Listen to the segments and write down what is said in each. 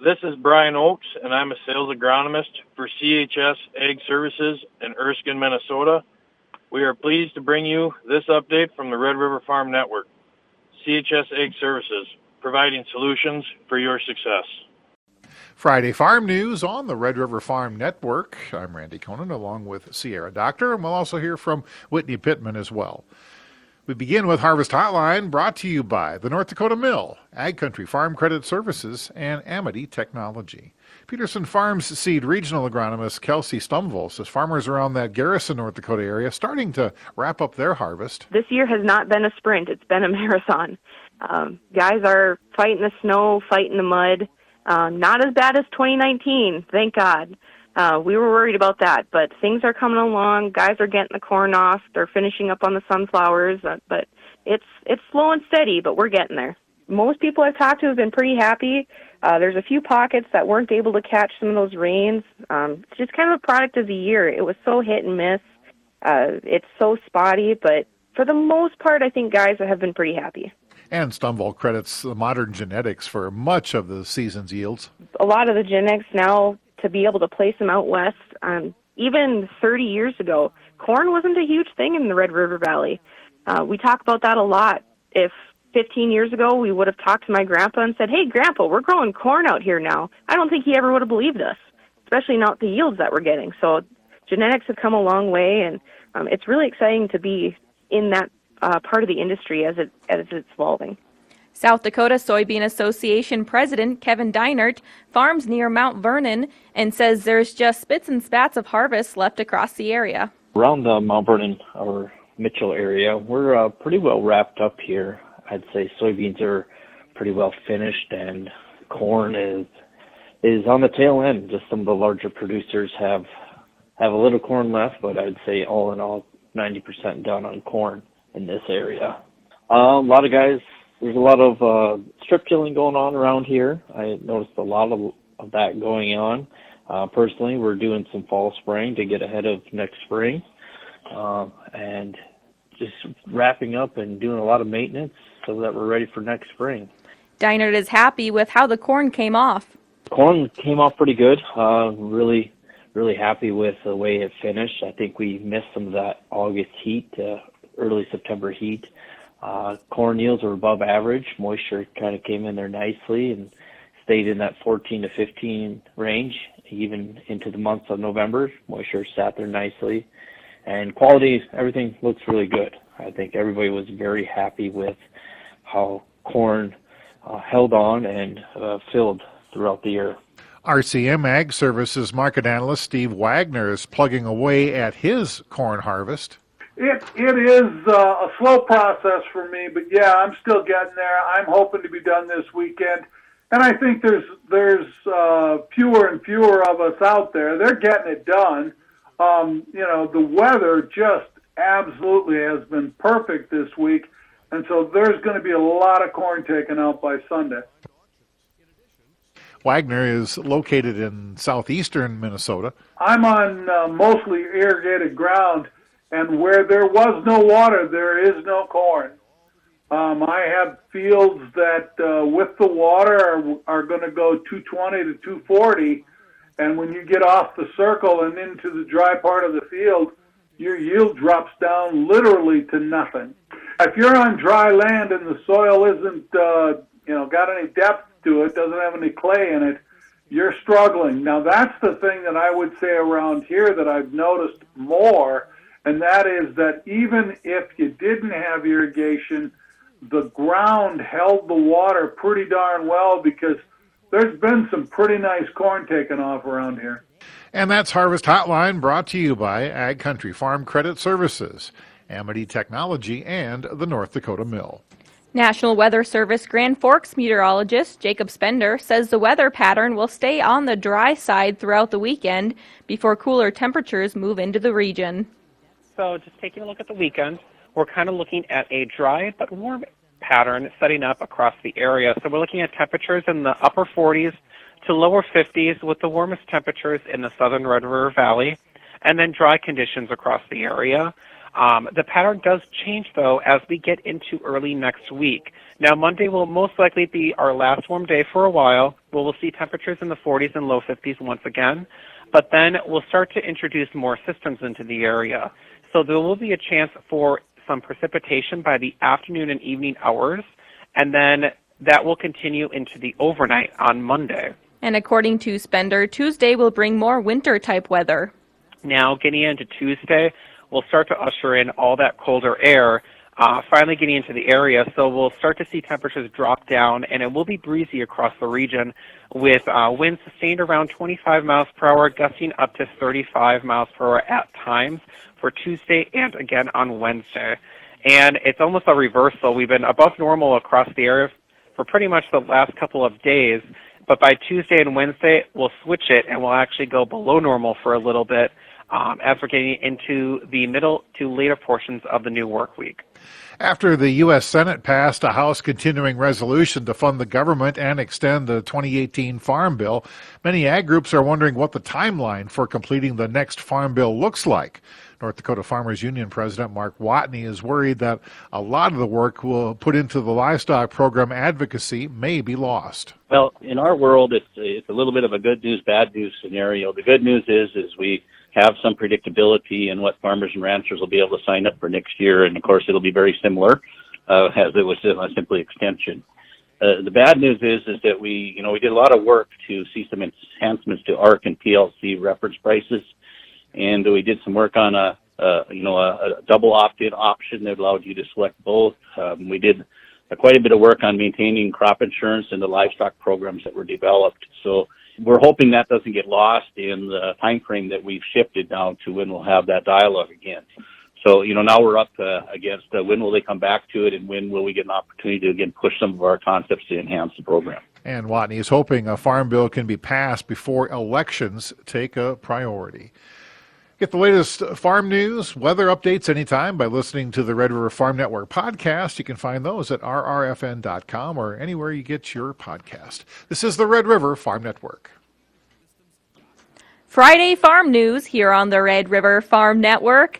This is Brian Oakes, and I'm a sales agronomist for CHS Ag Services in Erskine, Minnesota. We are pleased to bring you this update from the Red River Farm Network. CHS Ag Services, providing solutions for your success. Friday Farm News on the Red River Farm Network. I'm Randy Koenen along with Sierra Doctor, and we'll also hear from Whitney Pittman as well. We begin with Harvest Hotline, brought to you by the North Dakota Mill, Ag Country Farm Credit Services, and Amity Technology. Peterson Farms Seed Regional Agronomist Kelsey Stumvoll says farmers around that Garrison, North Dakota area starting to wrap up their harvest. This year has not been a sprint, it's been a marathon. Um, guys are fighting the snow, fighting the mud. Um, not as bad as 2019, thank God. Uh, we were worried about that, but things are coming along. Guys are getting the corn off. They're finishing up on the sunflowers, uh, but it's it's slow and steady, but we're getting there. Most people I've talked to have been pretty happy. Uh, there's a few pockets that weren't able to catch some of those rains. Um, it's just kind of a product of the year. It was so hit and miss. Uh, it's so spotty, but for the most part, I think guys have been pretty happy. And Stumvoll credits the modern genetics for much of the season's yields. A lot of the genetics now to be able to place them out west. Um, even 30 years ago, corn wasn't a huge thing in the Red River Valley. Uh, we talk about that a lot. If 15 years ago we would have talked to my grandpa and said, "Hey, grandpa, we're growing corn out here now," I don't think he ever would have believed us, especially not the yields that we're getting. So genetics have come a long way, and um, it's really exciting to be in that uh, part of the industry as it as it's evolving. South Dakota Soybean Association President Kevin Deinert farms near Mount Vernon and says there's just spits and spats of harvest left across the area. Around the Mount Vernon or Mitchell area, we're uh, pretty well wrapped up here. I'd say soybeans are pretty well finished, and corn is is on the tail end. Just some of the larger producers have have a little corn left, but I'd say all in all, 90% done on corn in this area. Uh, a lot of guys there's a lot of uh, strip tilling going on around here. I noticed a lot of, of that going on. Uh, personally, we're doing some fall spraying to get ahead of next spring, um, and just wrapping up and doing a lot of maintenance so that we're ready for next spring. Deinert is happy with how the corn came off. Corn came off pretty good. Uh, really, really happy with the way it finished. I think we missed some of that August heat, uh, early September heat. Uh, corn yields were above average. Moisture kind of came in there nicely and stayed in that 14 to 15 range, even into the months of November. Moisture sat there nicely. And quality, everything looks really good. I think everybody was very happy with how corn uh, held on and uh, filled throughout the year. RCM Ag Services market analyst Steve Wagner is plugging away at his corn harvest. It it is uh, a slow process for me, but yeah, I'm still getting there. I'm hoping to be done this weekend, and I think there's there's uh, fewer and fewer of us out there. They're getting it done. Um, you know, the weather just absolutely has been perfect this week, and so there's going to be a lot of corn taken out by Sunday. Wagner is located in southeastern Minnesota. I'm on uh, mostly irrigated ground and where there was no water, there is no corn. Um, I have fields that, uh, with the water, are, are going to go 220 to 240, and when you get off the circle and into the dry part of the field, your yield drops down literally to nothing. If you're on dry land and the soil isn't, uh, you know, got any depth to it, doesn't have any clay in it, you're struggling. Now that's the thing that I would say around here that I've noticed more and that is that even if you didn't have irrigation, the ground held the water pretty darn well because there's been some pretty nice corn taken off around here. And that's Harvest Hotline brought to you by Ag Country Farm Credit Services, Amity Technology, and the North Dakota Mill. National Weather Service Grand Forks meteorologist Jacob Spender says the weather pattern will stay on the dry side throughout the weekend before cooler temperatures move into the region. So just taking a look at the weekend, we're kind of looking at a dry but warm pattern setting up across the area. So we're looking at temperatures in the upper 40s to lower 50s with the warmest temperatures in the southern Red River Valley and then dry conditions across the area. Um, the pattern does change though as we get into early next week. Now Monday will most likely be our last warm day for a while. We'll, we'll see temperatures in the 40s and low 50s once again, but then we'll start to introduce more systems into the area. So there will be a chance for some precipitation by the afternoon and evening hours, and then that will continue into the overnight on Monday. And according to Spender, Tuesday will bring more winter type weather. Now, getting into Tuesday, we'll start to usher in all that colder air, uh, finally getting into the area. So we'll start to see temperatures drop down, and it will be breezy across the region with uh, winds sustained around 25 miles per hour, gusting up to 35 miles per hour at times for Tuesday and again on Wednesday. And it's almost a reversal. We've been above normal across the area for pretty much the last couple of days. But by Tuesday and Wednesday, we'll switch it and we'll actually go below normal for a little bit um, as we're getting into the middle to later portions of the new work week. After the U.S. Senate passed a House continuing resolution to fund the government and extend the 2018 Farm Bill, many ag groups are wondering what the timeline for completing the next Farm Bill looks like. North Dakota Farmers Union President Mark Watne is worried that a lot of the work will put into the livestock program advocacy may be lost. Well, in our world, it's it's a little bit of a good news, bad news scenario. The good news is is we have some predictability in what farmers and ranchers will be able to sign up for next year, and of course, it'll be very similar uh, as it was uh, simply extension. Uh, the bad news is is that we you know we did a lot of work to see some enhancements to ARC and PLC reference prices and we did some work on a, a you know a, a double opt-in option that allowed you to select both. Um, we did quite a bit of work on maintaining crop insurance and the livestock programs that were developed. So we're hoping that doesn't get lost in the time frame that we've shifted now to when we'll have that dialogue again. So, you know, now we're up uh, against uh, when will they come back to it and when will we get an opportunity to again push some of our concepts to enhance the program. And Watne is hoping a farm bill can be passed before elections take a priority. Get the latest farm news, weather updates anytime by listening to the Red River Farm Network podcast. You can find those at rrfn.com or anywhere you get your podcast. This is the Red River Farm Network. Friday farm news here on the Red River Farm Network.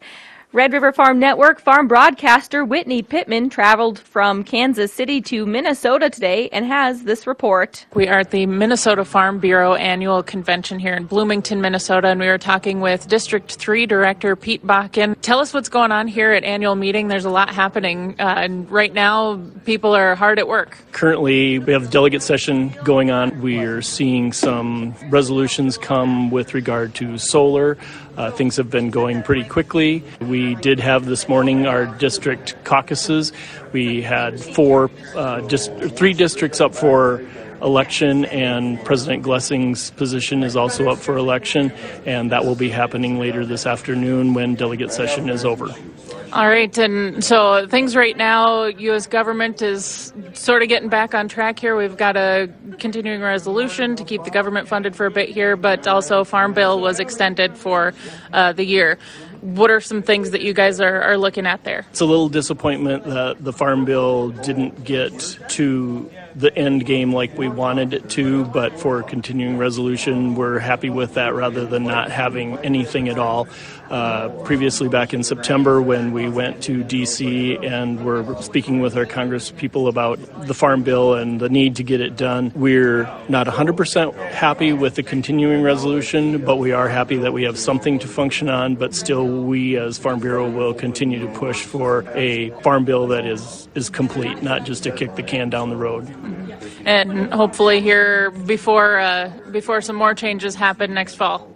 Red River Farm Network farm broadcaster Whitney Pittman traveled from Kansas City to Minnesota today and has this report. We are at the Minnesota Farm Bureau annual convention here in Bloomington, Minnesota, and we are talking with District 3 Director Pete Bakken. Tell us what's going on here at annual meeting. There's a lot happening, uh, and right now people are hard at work. Currently, we have the delegate session going on. We are seeing some resolutions come with regard to solar. Uh, things have been going pretty quickly. We did have this morning our district caucuses. We had four, uh, three districts up for election, and President Glessing's position is also up for election, and that will be happening later this afternoon when delegate session is over. All right, and so things right now, U.S. government is sort of getting back on track here. We've got a continuing resolution to keep the government funded for a bit here, but also Farm Bill was extended for uh, the year. What are some things that you guys are, are looking at there? It's a little disappointment that the Farm Bill didn't get to the end game like we wanted it to, but for continuing resolution, we're happy with that rather than not having anything at all. Uh, previously, back in September, when we went to D.C. and were speaking with our Congress people about the Farm Bill and the need to get it done, we're not 100% happy with the continuing resolution, but we are happy that we have something to function on. But still, we as Farm Bureau will continue to push for a Farm Bill that is, is complete, not just to kick the can down the road. And hopefully, here before uh, before some more changes happen next fall.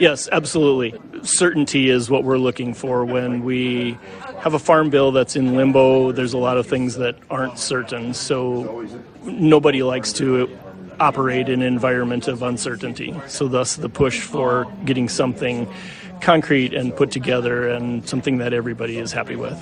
Yes, absolutely. Certainty is what we're looking for when we have a farm bill that's in limbo. There's a lot of things that aren't certain, so nobody likes to operate in an environment of uncertainty. So, thus, the push for getting something concrete and put together and something that everybody is happy with.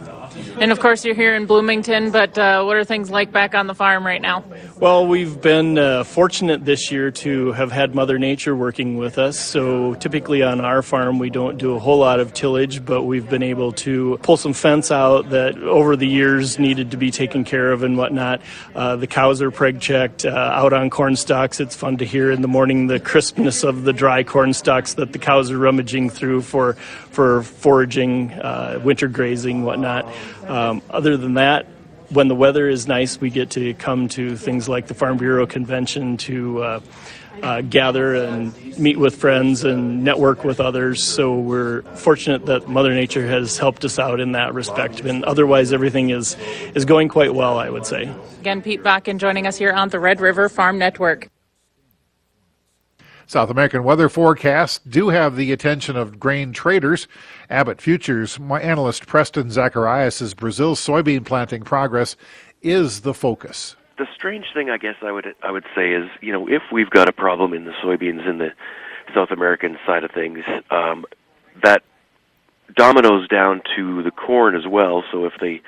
And of course, you're here in Bloomington, but uh, what are things like back on the farm right now? Well, we've been uh, fortunate this year to have had Mother Nature working with us. So typically on our farm, we don't do a whole lot of tillage, but we've been able to pull some fence out that over the years needed to be taken care of and whatnot. Uh, the cows are preg checked uh, out on corn stalks. It's fun to hear in the morning the crispness of the dry corn stalks that the cows are rummaging through for for foraging, uh, winter grazing, whatnot. Um, other than that, when the weather is nice, we get to come to things like the Farm Bureau convention to uh, uh, gather and meet with friends and network with others. So we're fortunate that Mother Nature has helped us out in that respect. And otherwise, everything is is going quite well, I would say. Again, Pete Bakken joining us here on the Red River Farm Network. South American weather forecasts do have the attention of grain traders. Abbott Futures my analyst Preston Zacharias says Brazil's soybean planting progress is the focus. The strange thing, I guess, I would I would say is, you know, if we've got a problem in the soybeans in the South American side of things, um, that dominoes down to the corn as well. So if they,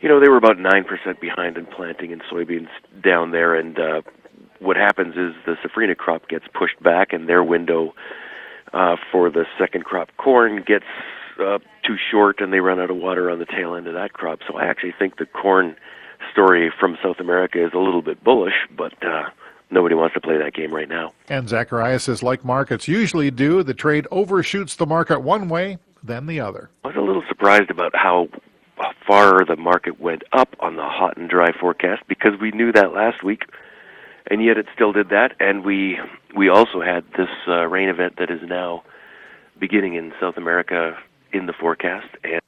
you know, they were about nine percent behind in planting in soybeans down there, and uh, what happens is the safrinha crop gets pushed back, and their window uh, for the second crop corn gets uh, too short, and they run out of water on the tail end of that crop. So I actually think the corn story from South America is a little bit bullish, but uh, nobody wants to play that game right now. And Zacharias says, like markets usually do, the trade overshoots the market one way, then the other. I was a little surprised about how far the market went up on the hot and dry forecast because we knew that last week and yet it still did that. And we we also had this uh, rain event that is now beginning in South America in the forecast. And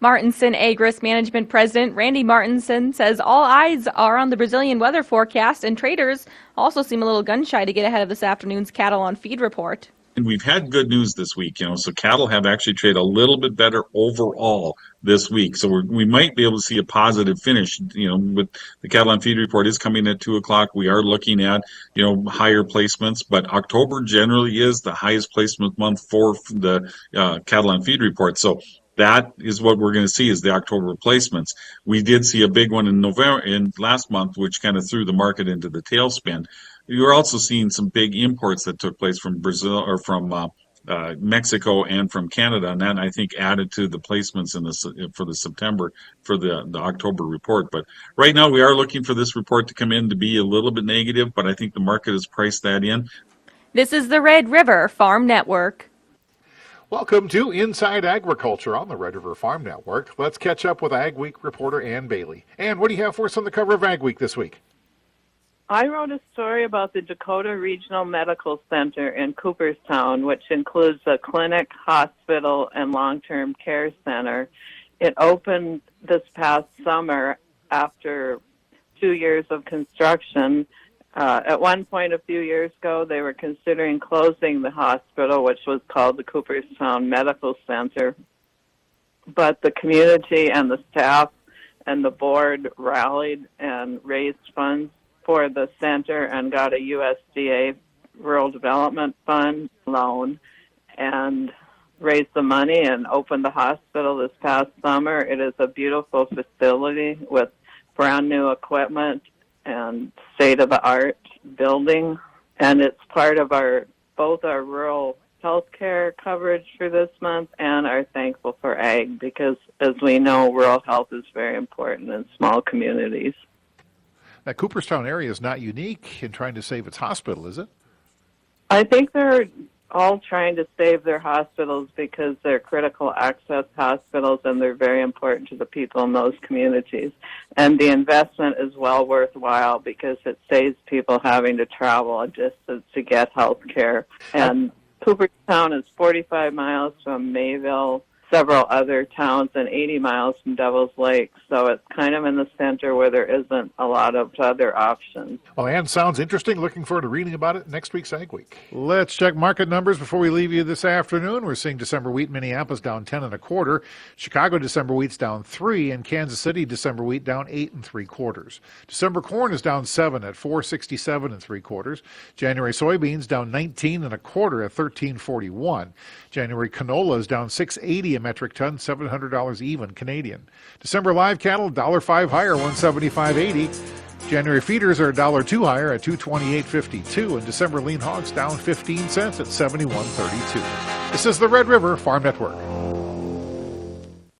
Martinson Ag Risk Management President Randy Martinson says all eyes are on the Brazilian weather forecast, and traders also seem a little gun shy to get ahead of this afternoon's cattle on feed report and we've had good news this week, you know, so cattle have actually traded a little bit better overall this week. So we might be able to see a positive finish, you know, with the cattle on feed report is coming at two o'clock. We are looking at, you know, higher placements, but October generally is the highest placement month for the uh, cattle on feed report. So that is what we're going to see is the October placements. We did see a big one in November in last month, which kind of threw the market into the tailspin. You're also seeing some big imports that took place from Brazil or from uh, uh, Mexico and from Canada, and that I think added to the placements in the for the September for the the October report. But right now we are looking for this report to come in to be a little bit negative, but I think the market has priced that in. This is the Red River Farm Network. Welcome to Inside Agriculture on the Red River Farm Network. Let's catch up with Ag Week reporter Ann Bailey. Ann, what do you have for us on the cover of Ag Week this week? I wrote a story about the Dakota Regional Medical Center in Cooperstown, which includes a clinic, hospital, and long term care center. It opened this past summer after two years of construction. Uh, at one point, a few years ago, they were considering closing the hospital, which was called the Cooperstown Medical Center. But the community and the staff and the board rallied and raised funds for the center and got a USDA Rural Development Fund loan and raised the money and opened the hospital this past summer. It is a beautiful facility with brand new equipment and state of the art building and it's part of our both our rural health care coverage for this month and our thankful for ag because as we know rural health is very important in small communities. That Cooperstown area is not unique in trying to save its hospital, is it? I think they're all trying to save their hospitals because they're critical access hospitals and they're very important to the people in those communities. And the investment is well worthwhile because it saves people having to travel a distance to get health care. And Cooperstown is 45 miles from Mayville several other towns and 80 miles from Devil's Lake. So it's kind of in the center where there isn't a lot of other options. Oh, well, Ann, sounds interesting. Looking forward to reading about it next week's Ag Week. Let's check market numbers before we leave you this afternoon. We're seeing December wheat Minneapolis down 10 and a quarter. Chicago December wheat's down 3 and Kansas City December wheat down 8 and 3 quarters. December corn is down 7 at 467 and 3 quarters. January soybeans down 19 and a quarter at 1341. January canola is down 680 a metric ton, $700 even Canadian. December live cattle, $1.05 higher, 175.80. January feeders are $1.02 higher at 228.52, and December lean hogs down 15 cents at 71.32. This is the Red River Farm Network.